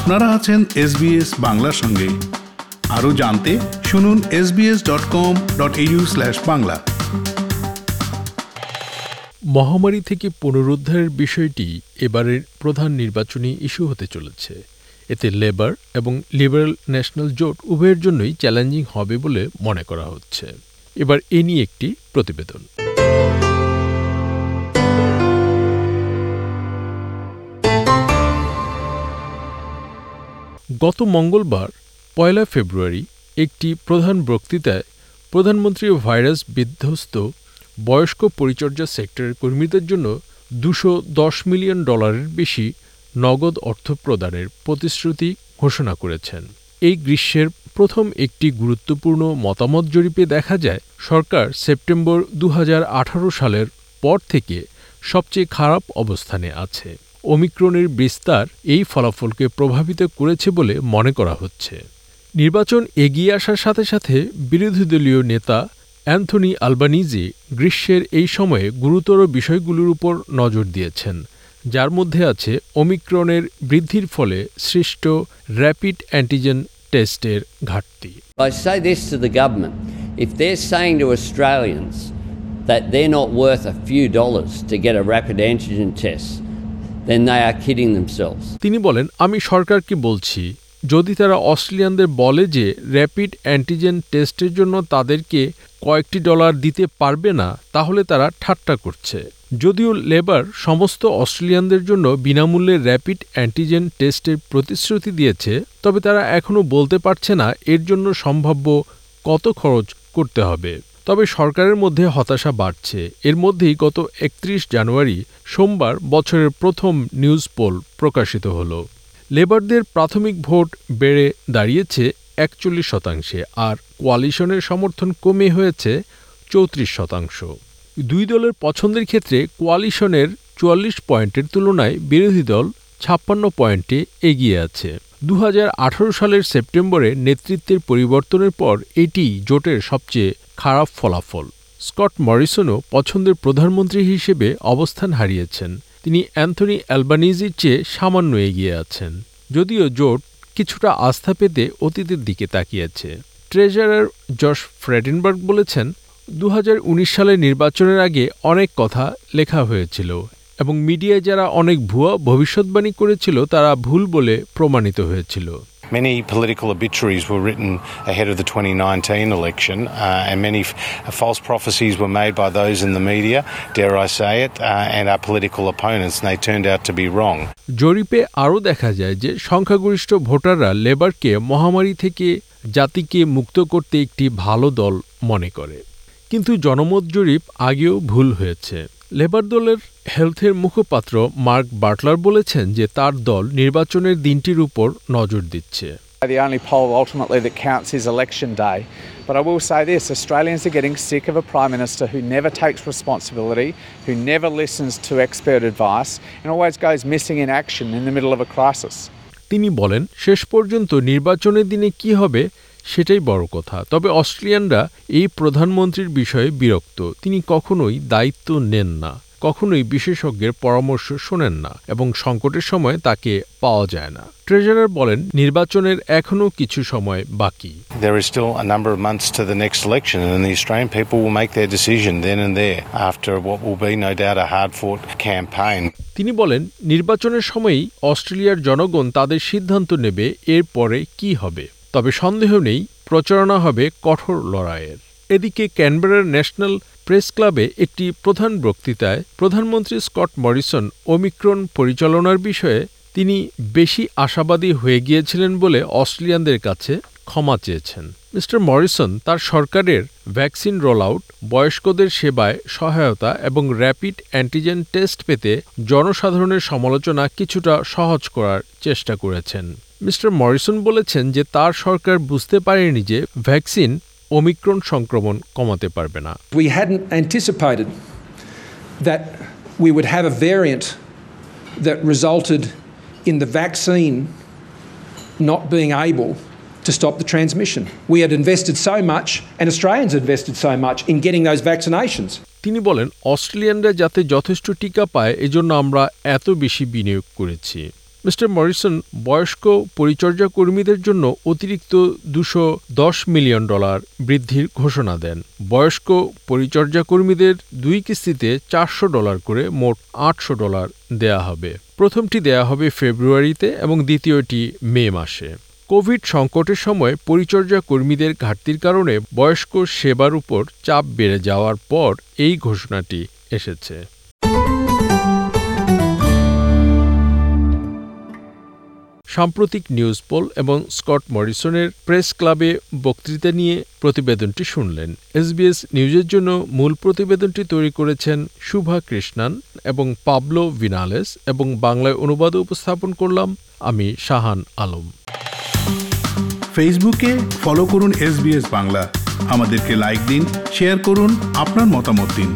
আপনারা আছেন এসবিএস বাংলার সঙ্গে। আরও জানতে শুনুন SBS dot com dot Bangla. মহামারী থেকে পুনরুদ্ধারের বিষয়টি এবারের প্রধান নির্বাচনী ইস্যু হতে চলেছে। এতে লেবার এবং লিবারেল ন্যাশনাল জোট উভয়ের জন্যই চ্যালেঞ্জিং হবে বলে মনে করা হচ্ছে। এবার এ নিয়ে একটি প্রতিবেদন। গত মঙ্গলবার, পয়লা ফেব্রুয়ারি, একটি প্রধান বক্তৃতায় প্রধানমন্ত্রী ভাইরাস বিধ্বস্ত বয়স্ক পরিচর্যা সেক্টরের কর্মীদের জন্য দুশো দশ মিলিয়ন ডলারের বেশি নগদ অর্থ প্রদানের প্রতিশ্রুতি ঘোষণা করেছেন। এই গ্রীষ্মের প্রথম একটি গুরুত্বপূর্ণ মতামত জরিপে দেখা যায়, সরকার সেপ্টেম্বর দু হাজার আঠারো সালের পর থেকে সবচেয়ে খারাপ অবস্থানে আছে। ওমিক্রনের বিস্তার এই ফলাফলকে প্রভাবিত করেছে বলে মনে করা হচ্ছে। নির্বাচন এগিয়ে আসার সাথে সাথে বিরোধী দলীয় নেতা অ্যান্থনি আলবানিজি গ্রীষ্মের এই সময়ে গুরুতর বিষয়গুলোর উপর নজর দিয়েছেন যার মধ্যে আছে ওমিক্রনের বৃদ্ধির ফলে সৃষ্ট র্যাপিড অ্যান্টিজেন টেস্টের ঘাটতি। If they're saying to Australians that they're not worth a few dollars to get a rapid antigen test, then they are kidding themselves. তিনি বলেন, আমি সরকারকে বলছি, যদি তারা অস্ট্রেলিয়ানদের বলে যে র্যাপিড অ্যান্টিজেন টেস্টের জন্য তাদেরকে কয়েকটি ডলার দিতে পারবে না, তাহলে তারা ঠাট্টা করছে যদিও লেবার সমস্ত অস্ট্রেলিয়ানদের জন্য বিনামূল্যে র্যাপিড অ্যান্টিজেন টেস্টের প্রতিশ্রুতি দিয়েছে, তবে তারা এখনও বলতে পারছে না এর জন্য সম্ভাব্য কত খরচ করতে হবে তবে সরকারের মধ্যে হতাশা বাড়ছে। এর মধ্যেই গত একত্রিশ জানুয়ারি সোমবার বছরের প্রথম নিউজ পোল প্রকাশিত হল। লেবারদের প্রাথমিক ভোট বেড়ে দাঁড়িয়েছে একচল্লিশ শতাংশে আর কোয়ালিশনের সমর্থন কমে হয়েছে চৌত্রিশ শতাংশ। দুই দলের পছন্দের ক্ষেত্রে কোয়ালিশনের চুয়াল্লিশ পয়েন্টের তুলনায় বিরোধী দল ছাপ্পান্ন পয়েন্টে এগিয়ে আছে। দু হাজার আঠারো সালের সেপ্টেম্বরে নেতৃত্বের পরিবর্তনের পর এটি জোটের সবচেয়ে খারাপ ফলাফল। স্কট মরিসনও পছন্দের প্রধানমন্ত্রী হিসেবে অবস্থান হারিয়েছেন। তিনি অ্যান্থনি অ্যালবানিজির চেয়ে সামান্য এগিয়ে আছেন। যদিও জোট কিছুটা আস্থা পেতে অতীতের দিকে তাকিয়েছে। ট্রেজারার জশ ফ্রেডেনবার্গ বলেছেন দু হাজার উনিশ সালের নির্বাচনের আগে অনেক কথা লেখা হয়েছিল। এবং মিডিয়ায় যারা অনেক ভুয়া ভবিষ্যৎবাণী করেছিল তারা ভুল বলে প্রমাণিত হয়েছিল Many political obituaries were written ahead of the 2019 election, uh, and many f- false prophecies were made by those in the media, dare I say it, uh, and our political opponents, and they turned out to be wrong. জরিপে আরও দেখা যায় যে সংখ্যাগরিষ্ঠ ভোটাররা লেবারকে মহামারী থেকে জাতিকে মুক্ত করতে একটি ভালো দল মনে করে কিন্তু জনমত জরিপ আগেও ভুল হয়েছে লেবার দলের হেলথের মুখপাত্র মার্ক বাটলার বলেছেন যে তার দল নির্বাচনের দিনটির উপর নজর দিচ্ছে The only poll ultimately that counts is election day. But I will say this Australians are getting sick of a Prime Minister who never takes responsibility, who never listens to expert advice, and always goes missing in action in the middle of a crisis. তিনি বলেন শেষ পর্যন্ত নির্বাচনের দিনে কি হবে সেটাই বড় কথা। তবে অস্ট্রেলিয়ানরা এই প্রধানমন্ত্রীর বিষয়ে বিরক্ত। তিনি কখনোই দায়িত্ব নেন না। কখনোই বিশেষজ্ঞের পরামর্শ শোনেন না এবং সংকটের সময় তাকে পাওয়া যায় না। ট্রেজারার বলেন নির্বাচনের এখনও কিছু সময় বাকি। There is still a number of months to the next election, and the Australian people will make their decision then and there after what will be, no doubt, a hard fought campaign. তিনি বলেন নির্বাচনের সময়ই অস্ট্রেলিয়ার জনগণ তাদের সিদ্ধান্ত নেবে এরপরে কি হবে। তবে সন্দেহ নেই, প্রচারণা হবে কঠোর লড়াইয়ের। এদিকে ক্যানবেরার ন্যাশনাল প্রেস ক্লাবে একটি প্রধান বক্তৃতায় প্রধানমন্ত্রী স্কট মরিসন ওমিক্রন পরিচালনার বিষয়ে তিনি বেশি আশাবাদী হয়ে গিয়েছিলেন বলে অস্ট্রেলিয়ানদের কাছে ক্ষমা চেয়েছেন। মিস্টার মরিসন তার সরকারের ভ্যাকসিন রোল আউট বয়স্কদের সেবায় সহায়তা এবং র্যাপিড অ্যান্টিজেন টেস্ট পেতে জনসাধারণের সমালোচনা কিছুটা সহজ করার চেষ্টা করেছেন। মিস্টার মরিসন বলেছেন যে তার সরকার বুঝতে পারেনি যে ভ্যাকসিন ওমিক্রন সংক্রমণ কমাতে পারবে না We hadn't anticipated that we would have a variant that resulted in the vaccine not being able to stop the transmission. We had invested so much, and Australians invested so much in getting those vaccinations. তিনি বলেন অস্ট্রেলিয়ানরা যাতে যথেষ্ট টিকা পায় এজন্য আমরা এত বেশি বিনিয়োগ করেছি মিস্টার মরিসন বয়স্ক পরিচর্যা কর্মীদের জন্য অতিরিক্ত দুশো দশ মিলিয়ন ডলার বৃদ্ধির ঘোষণা দেন। বয়স্ক পরিচর্যা কর্মীদের দুই কিস্তিতে চারশো ডলার করে মোট আটশো ডলার দেয়া হবে। প্রথমটি দেয়া হবে ফেব্রুয়ারিতে এবং দ্বিতীয়টি মে মাসে। কোভিড সংকটের সময় পরিচর্যা কর্মীদের ঘাটতির কারণে বয়স্ক সেবার উপর চাপ বেড়ে যাওয়ার পর এই ঘোষণাটি এসেছে। সাম্প্রতিক নিউজ পোল এবং স্কট মরিসনের প্রেস ক্লাবে বক্তৃতা নিয়ে প্রতিবেদনটি শুনলেন। এসবিএস নিউজের জন্য মূল প্রতিবেদনটি তৈরি করেছেন শুভা কৃষ্ণান এবং পাবলো ভিনালেস এবং বাংলায় অনুবাদ উপস্থাপন করলাম আমি শাহান আলম। ফেসবুকে ফলো করুন এসবিএস বাংলা। আমাদেরকে লাইক দিন, শেয়ার করুন, আপনার মতামত দিন।